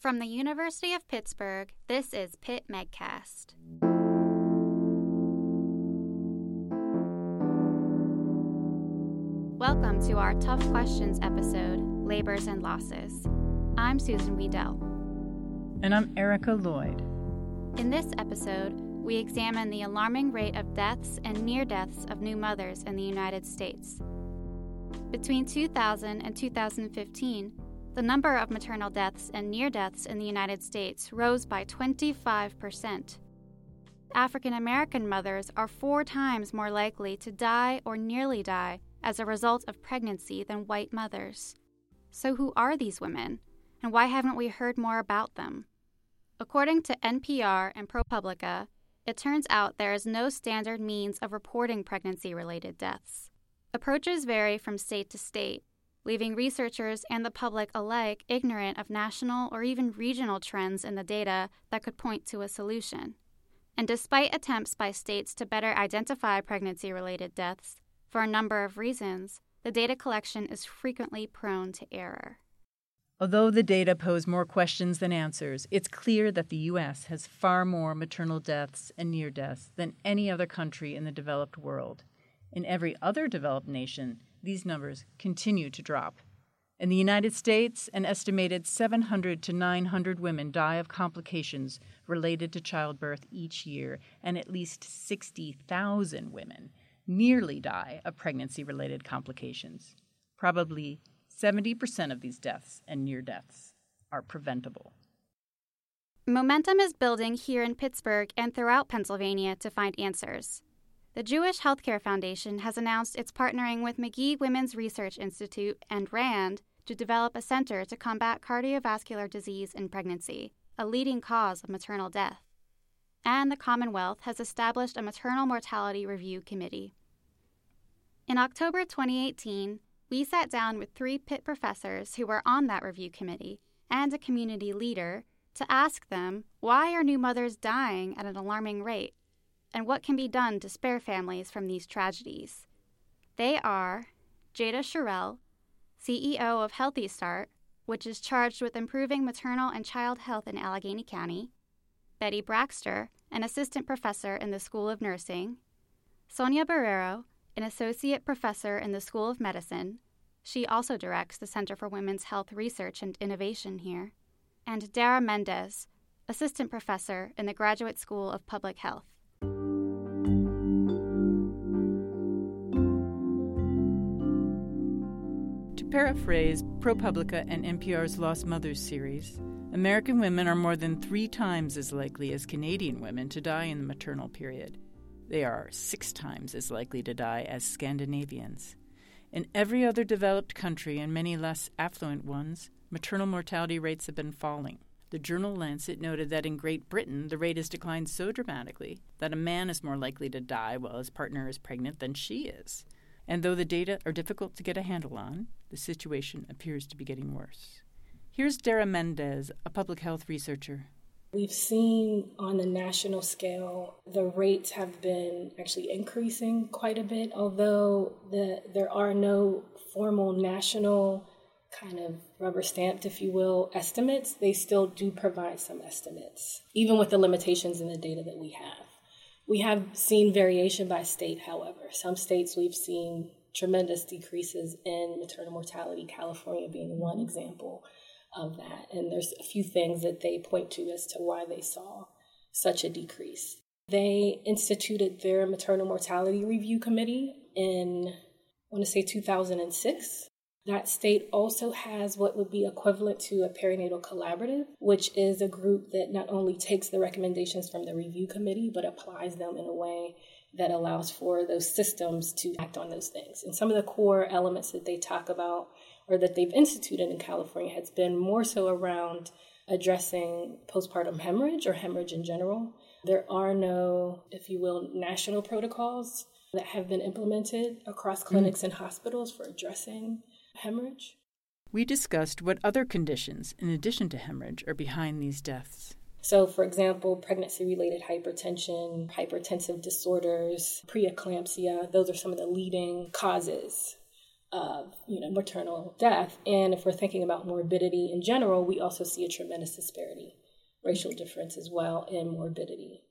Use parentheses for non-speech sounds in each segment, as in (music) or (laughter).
From the University of Pittsburgh, this is Pitt Medcast. Welcome to our Tough Questions episode, Labors and Losses. I'm Susan Wiedel. And I'm Erica Lloyd. In this episode, we examine the alarming rate of deaths and near deaths of new mothers in the United States. Between 2000 and 2015, the number of maternal deaths and near deaths in the United States rose by 25%. African American mothers are four times more likely to die or nearly die as a result of pregnancy than white mothers. So, who are these women, and why haven't we heard more about them? According to NPR and ProPublica, it turns out there is no standard means of reporting pregnancy related deaths. Approaches vary from state to state, leaving researchers and the public alike ignorant of national or even regional trends in the data that could point to a solution. And despite attempts by states to better identify pregnancy related deaths, for a number of reasons, the data collection is frequently prone to error. Although the data pose more questions than answers, it's clear that the U.S. has far more maternal deaths and near deaths than any other country in the developed world. In every other developed nation, these numbers continue to drop. In the United States, an estimated 700 to 900 women die of complications related to childbirth each year, and at least 60,000 women nearly die of pregnancy related complications. Probably 70% of these deaths and near deaths are preventable. Momentum is building here in Pittsburgh and throughout Pennsylvania to find answers. The Jewish Healthcare Foundation has announced it's partnering with Magee Women's Research Institute and RAND to develop a center to combat cardiovascular disease in pregnancy, a leading cause of maternal death. And the Commonwealth has established a maternal mortality review committee. In October 2018, we sat down with three Pitt professors who were on that review committee and a community leader to ask them why are new mothers dying at an alarming rate and what can be done to spare families from these tragedies. They are Jada Shirriel, CEO of Healthy Start, which is charged with improving maternal and child health in Allegheny County, Betty Braxter, an assistant professor in the School of Nursing, Sonya Borrero, an associate professor in the School of Medicine. She also directs the Center for Women's Health Research and Innovation here. And Dara Mendez, assistant professor in the Graduate School of Public Health. Paraphrase ProPublica and NPR's Lost Mothers series, American women are more than three times as likely as Canadian women to die in the maternal period. They are six times as likely to die as Scandinavians. In every other developed country and many less affluent ones, maternal mortality rates have been falling. The journal Lancet noted that in Great Britain, the rate has declined so dramatically that a man is more likely to die while his partner is pregnant than she is. And though the data are difficult to get a handle on, the situation appears to be getting worse. Here's Dara Mendez, a public health researcher. We've seen on the national scale the rates have been actually increasing quite a bit, although the, there are no formal national kind of rubber stamped, if you will, estimates. They still do provide some estimates, even with the limitations in the data that we have. We have seen variation by state, however. Some states we've seen tremendous decreases in maternal mortality, California being one example of that. And there's a few things that they point to as to why they saw such a decrease. They instituted their maternal mortality review committee in, I want to say 2006. That state also has what would be equivalent to a perinatal collaborative, which is a group that not only takes the recommendations from the review committee, but applies them in a way that allows for those systems to act on those things. And some of the core elements that they talk about or that they've instituted in California has been more so around addressing postpartum hemorrhage or hemorrhage in general. There are no, if you will, national protocols that have been implemented across clinics mm. and hospitals for addressing hemorrhage. We discussed what other conditions, in addition to hemorrhage, are behind these deaths. So, for example, pregnancy related hypertension, hypertensive disorders, preeclampsia, those are some of the leading causes of you know maternal death. And if we're thinking about morbidity in general, we also see a tremendous disparity, racial difference as well in morbidity.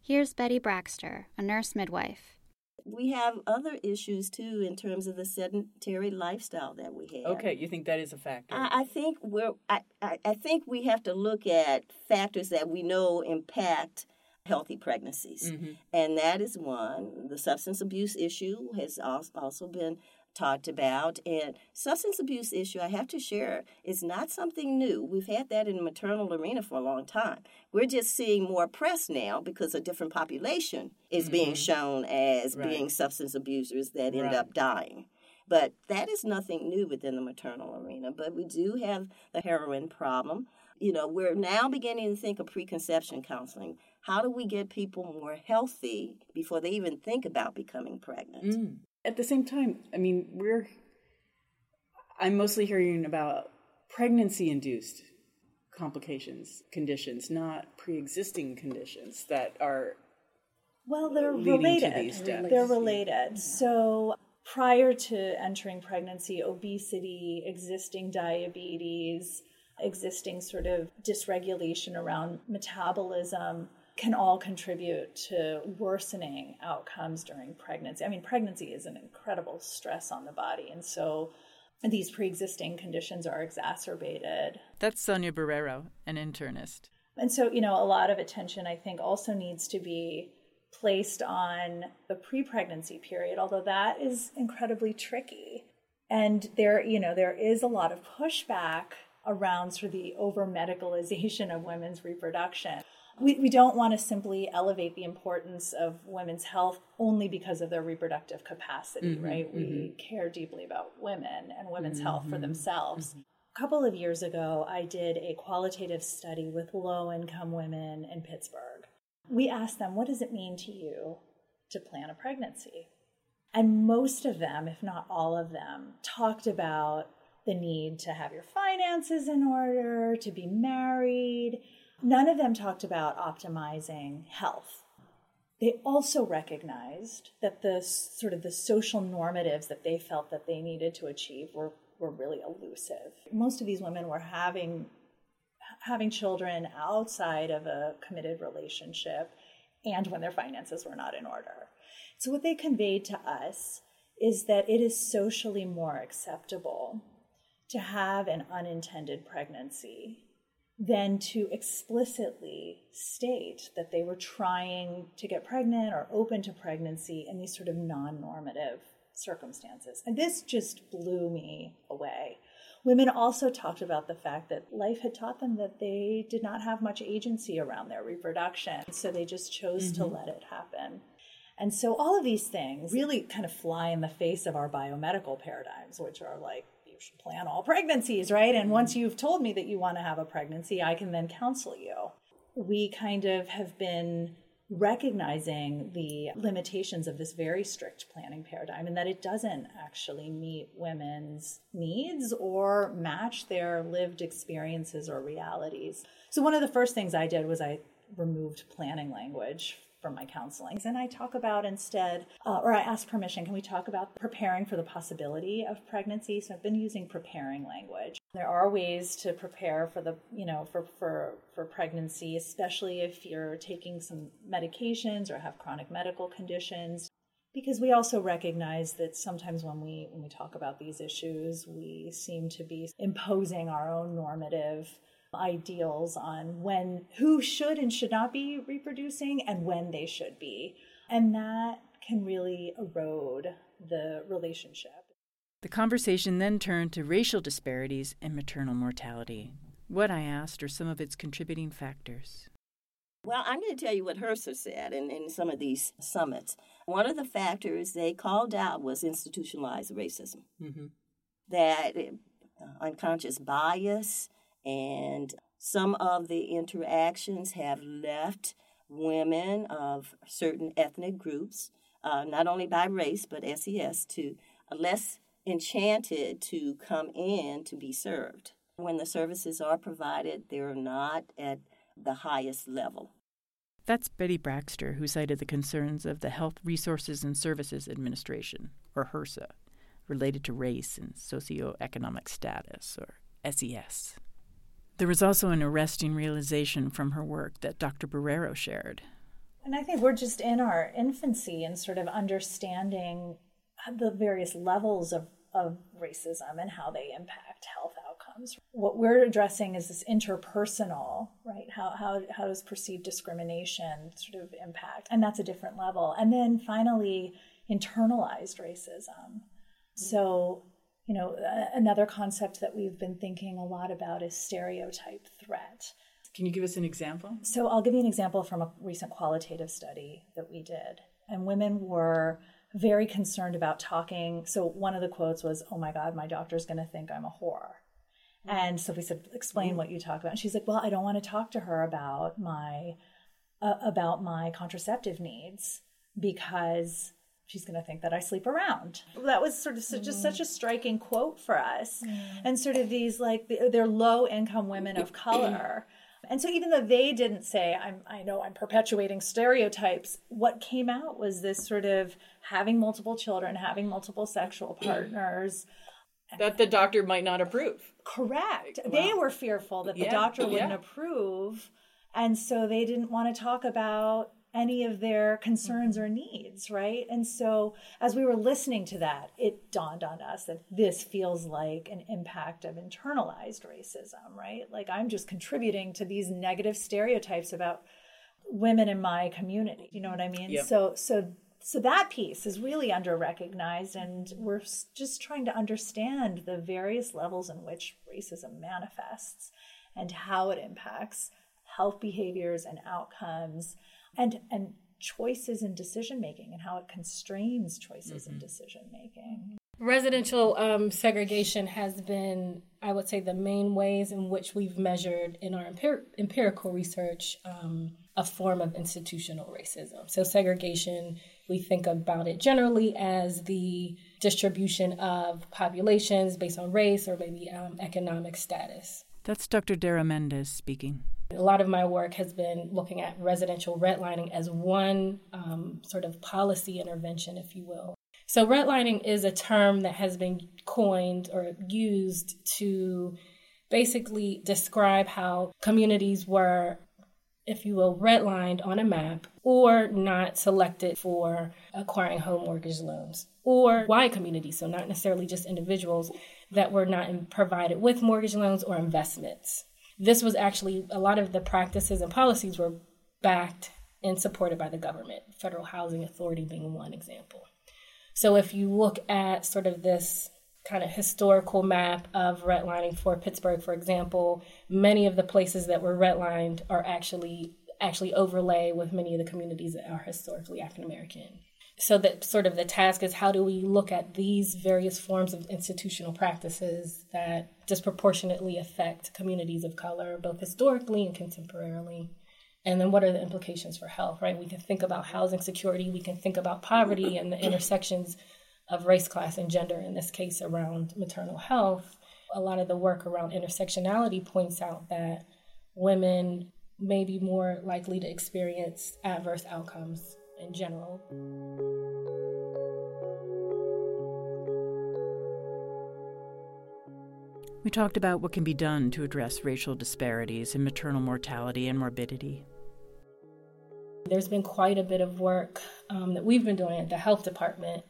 Here's Betty Braxter, a nurse midwife. We have other issues too in terms of the sedentary lifestyle that we have. Okay, you think that is a factor? I, I think we're I, I, I think we have to look at factors that we know impact healthy pregnancies. Mm-hmm. And that is one. The substance abuse issue has also been talked about. And substance abuse issue, I have to share, is not something new. We've had that in the maternal arena for a long time. We're just seeing more press now because a different population is mm-hmm. being shown as right. being substance abusers that end up dying. But that is nothing new within the maternal arena. But we do have the heroin problem. You know, we're now beginning to think of preconception counseling. How do we get people more healthy before they even think about becoming pregnant? Mm at the same time, I mean, we're I'm mostly hearing about pregnancy induced complications, conditions, not pre-existing conditions that are well, they're related. They're related. So prior to entering pregnancy, obesity, existing diabetes, existing sort of dysregulation around metabolism, can all contribute to worsening outcomes during pregnancy. I mean, pregnancy is an incredible stress on the body. And so these pre existing conditions are exacerbated. That's Sonya Borrero, an internist. And so, you know, a lot of attention, I think, also needs to be placed on the pre pregnancy period, although that is incredibly tricky. And there, you know, there is a lot of pushback around sort of the over medicalization of women's reproduction we, we don't want to simply elevate the importance of women's health only because of their reproductive capacity, mm-hmm, right? Mm-hmm. We care deeply about women and women's mm-hmm, health for themselves. Mm-hmm. A couple of years ago, I did a qualitative study with low income women in Pittsburgh. We asked them, What does it mean to you to plan a pregnancy? And most of them, if not all of them, talked about the need to have your finances in order, to be married, None of them talked about optimizing health. They also recognized that the sort of the social normatives that they felt that they needed to achieve were, were really elusive. Most of these women were having having children outside of a committed relationship and when their finances were not in order. So, what they conveyed to us is that it is socially more acceptable to have an unintended pregnancy than to explicitly state that they were trying to get pregnant or open to pregnancy in these sort of non normative circumstances. And this just blew me away. Women also talked about the fact that life had taught them that they did not have much agency around their reproduction, so they just chose mm-hmm. to let it happen. And so all of these things really kind of fly in the face of our biomedical paradigms, which are like plan all pregnancies, right? And once mm-hmm. you've told me that you want to have a pregnancy, I can then counsel you. We kind of have been recognizing the limitations of this very strict planning paradigm and that it doesn't actually meet women's needs or match their lived experiences or realities. So, one of the first things I did was I removed planning language from my counseling. And I talk about instead, uh, or I ask permission, can we talk about preparing for the possibility of pregnancy? So I've been using preparing language. There are ways to prepare for the, you know, for, for, for pregnancy, especially if you're taking some medications or have chronic medical conditions because we also recognize that sometimes when we when we talk about these issues we seem to be imposing our own normative ideals on when who should and should not be reproducing and when they should be. And that can really erode the relationship. The conversation then turned to racial disparities in maternal mortality. What I asked are some of its contributing factors. Well, I'm going to tell you what HRSA said in, in some of these summits. One of the factors they called out was institutionalized racism. Mm-hmm. That uh, unconscious bias, and some of the interactions have left women of certain ethnic groups, uh, not only by race but SES, to less enchanted to come in to be served. When the services are provided, they're not at the highest level. That's Betty Braxter, who cited the concerns of the Health Resources and Services Administration, or HRSA, related to race and socioeconomic status, or SES. There was also an arresting realization from her work that Dr. Borrero shared. And I think we're just in our infancy in sort of understanding the various levels of, of racism and how they impact health outcomes. What we're addressing is this interpersonal, right? How, how, how does perceived discrimination sort of impact? And that's a different level. And then finally, internalized racism. So, you know, another concept that we've been thinking a lot about is stereotype threat. Can you give us an example? So, I'll give you an example from a recent qualitative study that we did. And women were very concerned about talking. So, one of the quotes was, Oh my God, my doctor's going to think I'm a whore. And so we said, explain what you talk about. And she's like, well, I don't want to talk to her about my uh, about my contraceptive needs because she's going to think that I sleep around. That was sort of such, just such a striking quote for us. Mm. And sort of these like they're low income women of color. (clears throat) And so even though they didn't say I'm I know I'm perpetuating stereotypes, what came out was this sort of having multiple children, having multiple sexual (clears throat) partners, that the doctor might not approve. Correct. They were fearful that the yeah. doctor wouldn't yeah. approve. And so they didn't want to talk about any of their concerns or mm-hmm. needs, right? And so as we were listening to that, it dawned on us that this feels like an impact of internalized racism, right? Like I'm just contributing to these negative stereotypes about women in my community. You know what I mean? Yep. So so so that piece is really under recognized and we're just trying to understand the various levels in which racism manifests and how it impacts health behaviors and outcomes and and choices in decision making and how it constrains choices mm-hmm. in decision making residential um, segregation has been i would say the main ways in which we've measured in our empir- empirical research um, a form of institutional racism so segregation we think about it generally as the distribution of populations based on race or maybe um, economic status. That's Dr. Dara Mendez speaking. A lot of my work has been looking at residential redlining as one um, sort of policy intervention, if you will. So, redlining is a term that has been coined or used to basically describe how communities were if you will, redlined on a map or not selected for acquiring home mortgage loans or wide communities, so not necessarily just individuals that were not provided with mortgage loans or investments. This was actually a lot of the practices and policies were backed and supported by the government, Federal Housing Authority being one example. So if you look at sort of this kind of historical map of redlining for Pittsburgh, for example, many of the places that were redlined are actually actually overlay with many of the communities that are historically African American. So that sort of the task is how do we look at these various forms of institutional practices that disproportionately affect communities of color, both historically and contemporarily. And then what are the implications for health, right? We can think about housing security, we can think about poverty and the intersections of race, class, and gender, in this case around maternal health, a lot of the work around intersectionality points out that women may be more likely to experience adverse outcomes in general. We talked about what can be done to address racial disparities in maternal mortality and morbidity. There's been quite a bit of work um, that we've been doing at the health department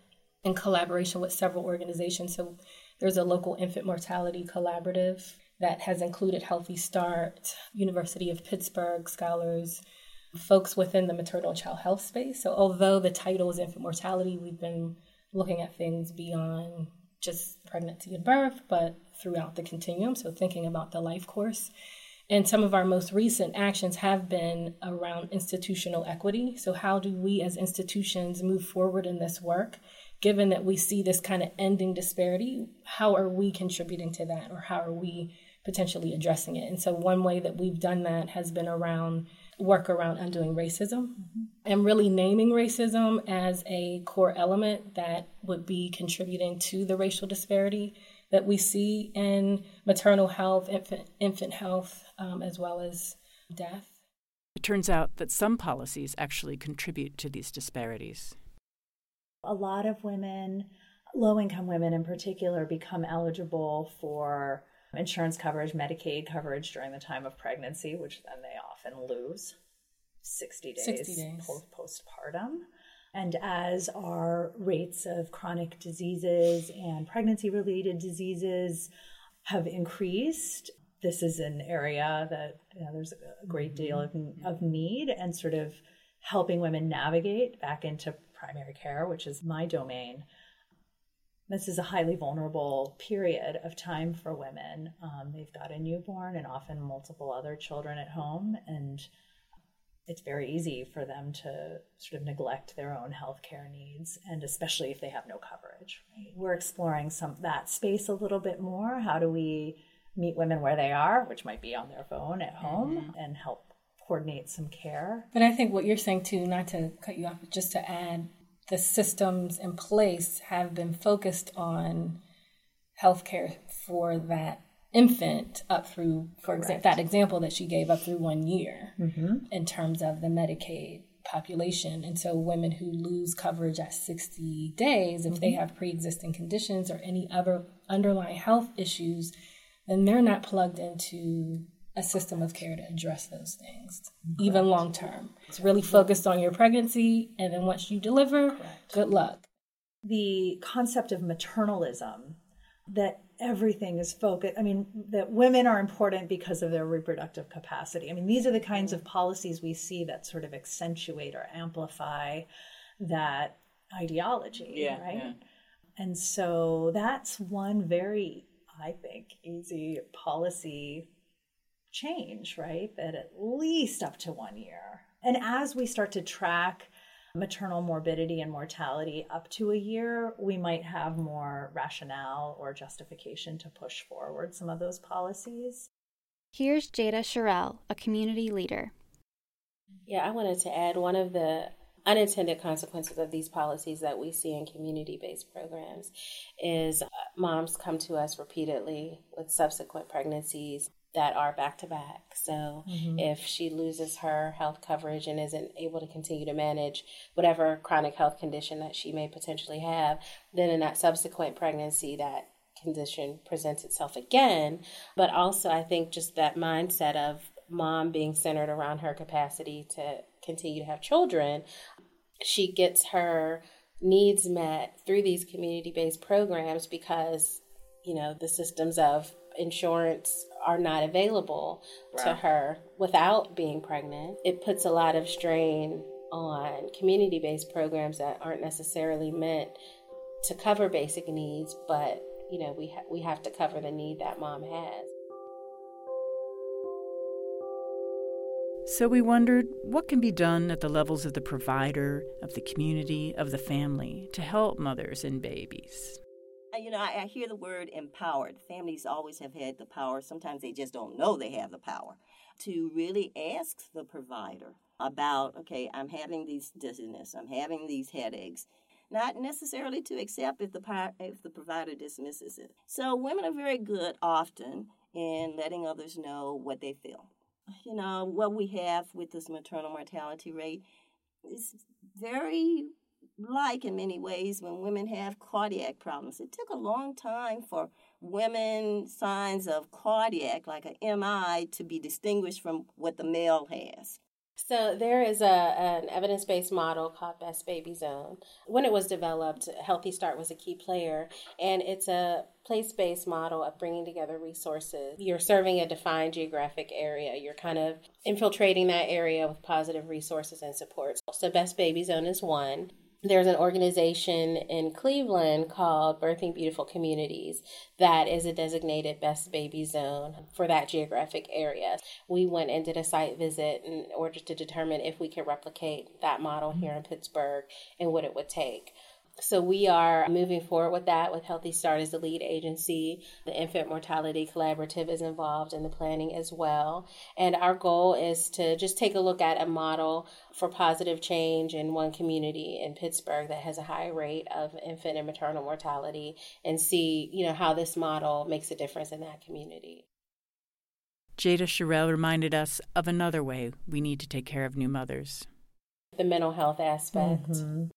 in collaboration with several organizations. So there's a local infant mortality collaborative that has included Healthy Start, University of Pittsburgh scholars, folks within the maternal child health space. So although the title is infant mortality, we've been looking at things beyond just pregnancy and birth, but throughout the continuum. So thinking about the life course. And some of our most recent actions have been around institutional equity. So, how do we as institutions move forward in this work given that we see this kind of ending disparity, how are we contributing to that or how are we potentially addressing it? And so, one way that we've done that has been around work around undoing racism mm-hmm. and really naming racism as a core element that would be contributing to the racial disparity that we see in maternal health, infant, infant health, um, as well as death. It turns out that some policies actually contribute to these disparities a lot of women low income women in particular become eligible for insurance coverage, Medicaid coverage during the time of pregnancy, which then they often lose 60 days, 60 days. postpartum. And as our rates of chronic diseases and pregnancy related diseases have increased, this is an area that you know, there's a great deal mm-hmm. of, of need and sort of helping women navigate back into primary care, which is my domain. This is a highly vulnerable period of time for women. Um, they've got a newborn and often multiple other children at home, and it's very easy for them to sort of neglect their own healthcare needs, and especially if they have no coverage. Right? We're exploring some that space a little bit more. How do we meet women where they are, which might be on their phone at home, mm-hmm. and help coordinate some care? But I think what you're saying too, not to cut you off, but just to add, the systems in place have been focused on healthcare for that infant up through, for example, that example that she gave up through one year mm-hmm. in terms of the Medicaid population. And so women who lose coverage at 60 days, if mm-hmm. they have pre existing conditions or any other underlying health issues, then they're not plugged into a system of care to address those things, Correct. even long term. It's really focused on your pregnancy, and then once you deliver, Correct. good luck. The concept of maternalism that everything is focused. I mean, that women are important because of their reproductive capacity. I mean, these are the kinds of policies we see that sort of accentuate or amplify that ideology, yeah, right? Yeah. And so that's one very, I think, easy policy change, right? That at least up to one year. And as we start to track maternal morbidity and mortality up to a year, we might have more rationale or justification to push forward some of those policies. Here's Jada Shirriel, a community leader. Yeah, I wanted to add one of the unintended consequences of these policies that we see in community based programs is uh, moms come to us repeatedly with subsequent pregnancies that are back to back. So mm-hmm. if she loses her health coverage and isn't able to continue to manage whatever chronic health condition that she may potentially have, then in that subsequent pregnancy, that condition presents itself again. But also, I think just that mindset of mom being centered around her capacity to continue to have children, she gets her needs met through these community based programs because you know the systems of insurance are not available right. to her without being pregnant. It puts a lot of strain on community based programs that aren't necessarily meant to cover basic needs, but you know, we ha- we have to cover the need that mom has. So we wondered what can be done at the levels of the provider, of the community, of the family to help mothers and babies you know, I, I, hear the word empowered. Families always have had the power. Sometimes they just don't know they have the power to really ask the provider about, okay, I'm having these dizziness, I'm having these headaches. Not necessarily to accept if the if the provider dismisses it. So women are very good often in letting others know what they feel. You know what we have with this maternal mortality rate is very like in many ways when women have cardiac problems. It took a long time for women signs of cardiac, like an MI, to be distinguished from what the male has. So there is a an evidence based model called Best Baby Zone. When it was developed, Healthy Start was a key player, and it's a place based model of bringing together resources. You're serving a defined geographic area. You're kind of infiltrating that area with positive resources and supports. So Best Baby Zone is one there's an organization in Cleveland called Birthing Beautiful Communities that is a designated best baby zone for that geographic area. We went and did a site visit in order to determine if we could replicate that model mm-hmm. here in Pittsburgh and what it would take. So we are moving forward with that with Healthy Start as the lead agency. The Infant Mortality Collaborative is involved in the planning as well. And our goal is to just take a look at a model for positive change in one community in Pittsburgh that has a high rate of infant and maternal mortality and see, you know, how this model makes a difference in that community. Jada Shirriel reminded us of another way we need to take care of new mothers. The mental health aspect. Mm-hmm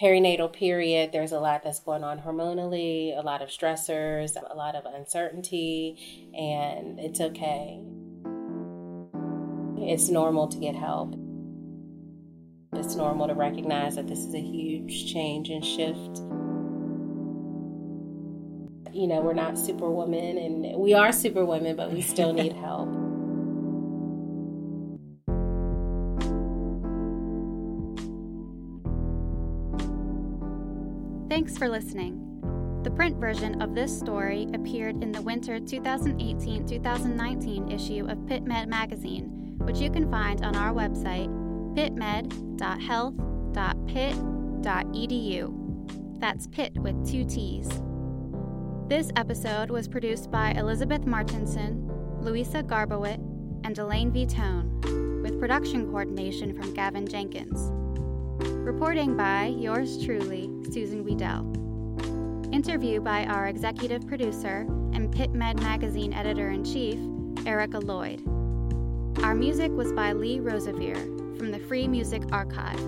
perinatal period, there's a lot that's going on hormonally, a lot of stressors, a lot of uncertainty, and it's okay. It's normal to get help. It's normal to recognize that this is a huge change and shift. You know, we're not superwoman, and we are superwomen, but we still need help. Thanks for listening. The print version of this story appeared in the winter 2018 2019 issue of PittMed magazine, which you can find on our website, pittmed.health.pitt.edu. That's Pitt with two T's. This episode was produced by Elizabeth Martinson, Luisa Garbowit, and Elaine Vitone, with production coordination from Gavin Jenkins. Reporting by yours truly, Susan Wiedel. Interview by our executive producer and PittMed magazine editor in chief, Erica Lloyd. Our music was by Lee Rosevere from the Free Music Archive.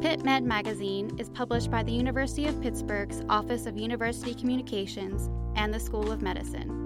PittMed magazine is published by the University of Pittsburgh's Office of University Communications and the School of Medicine.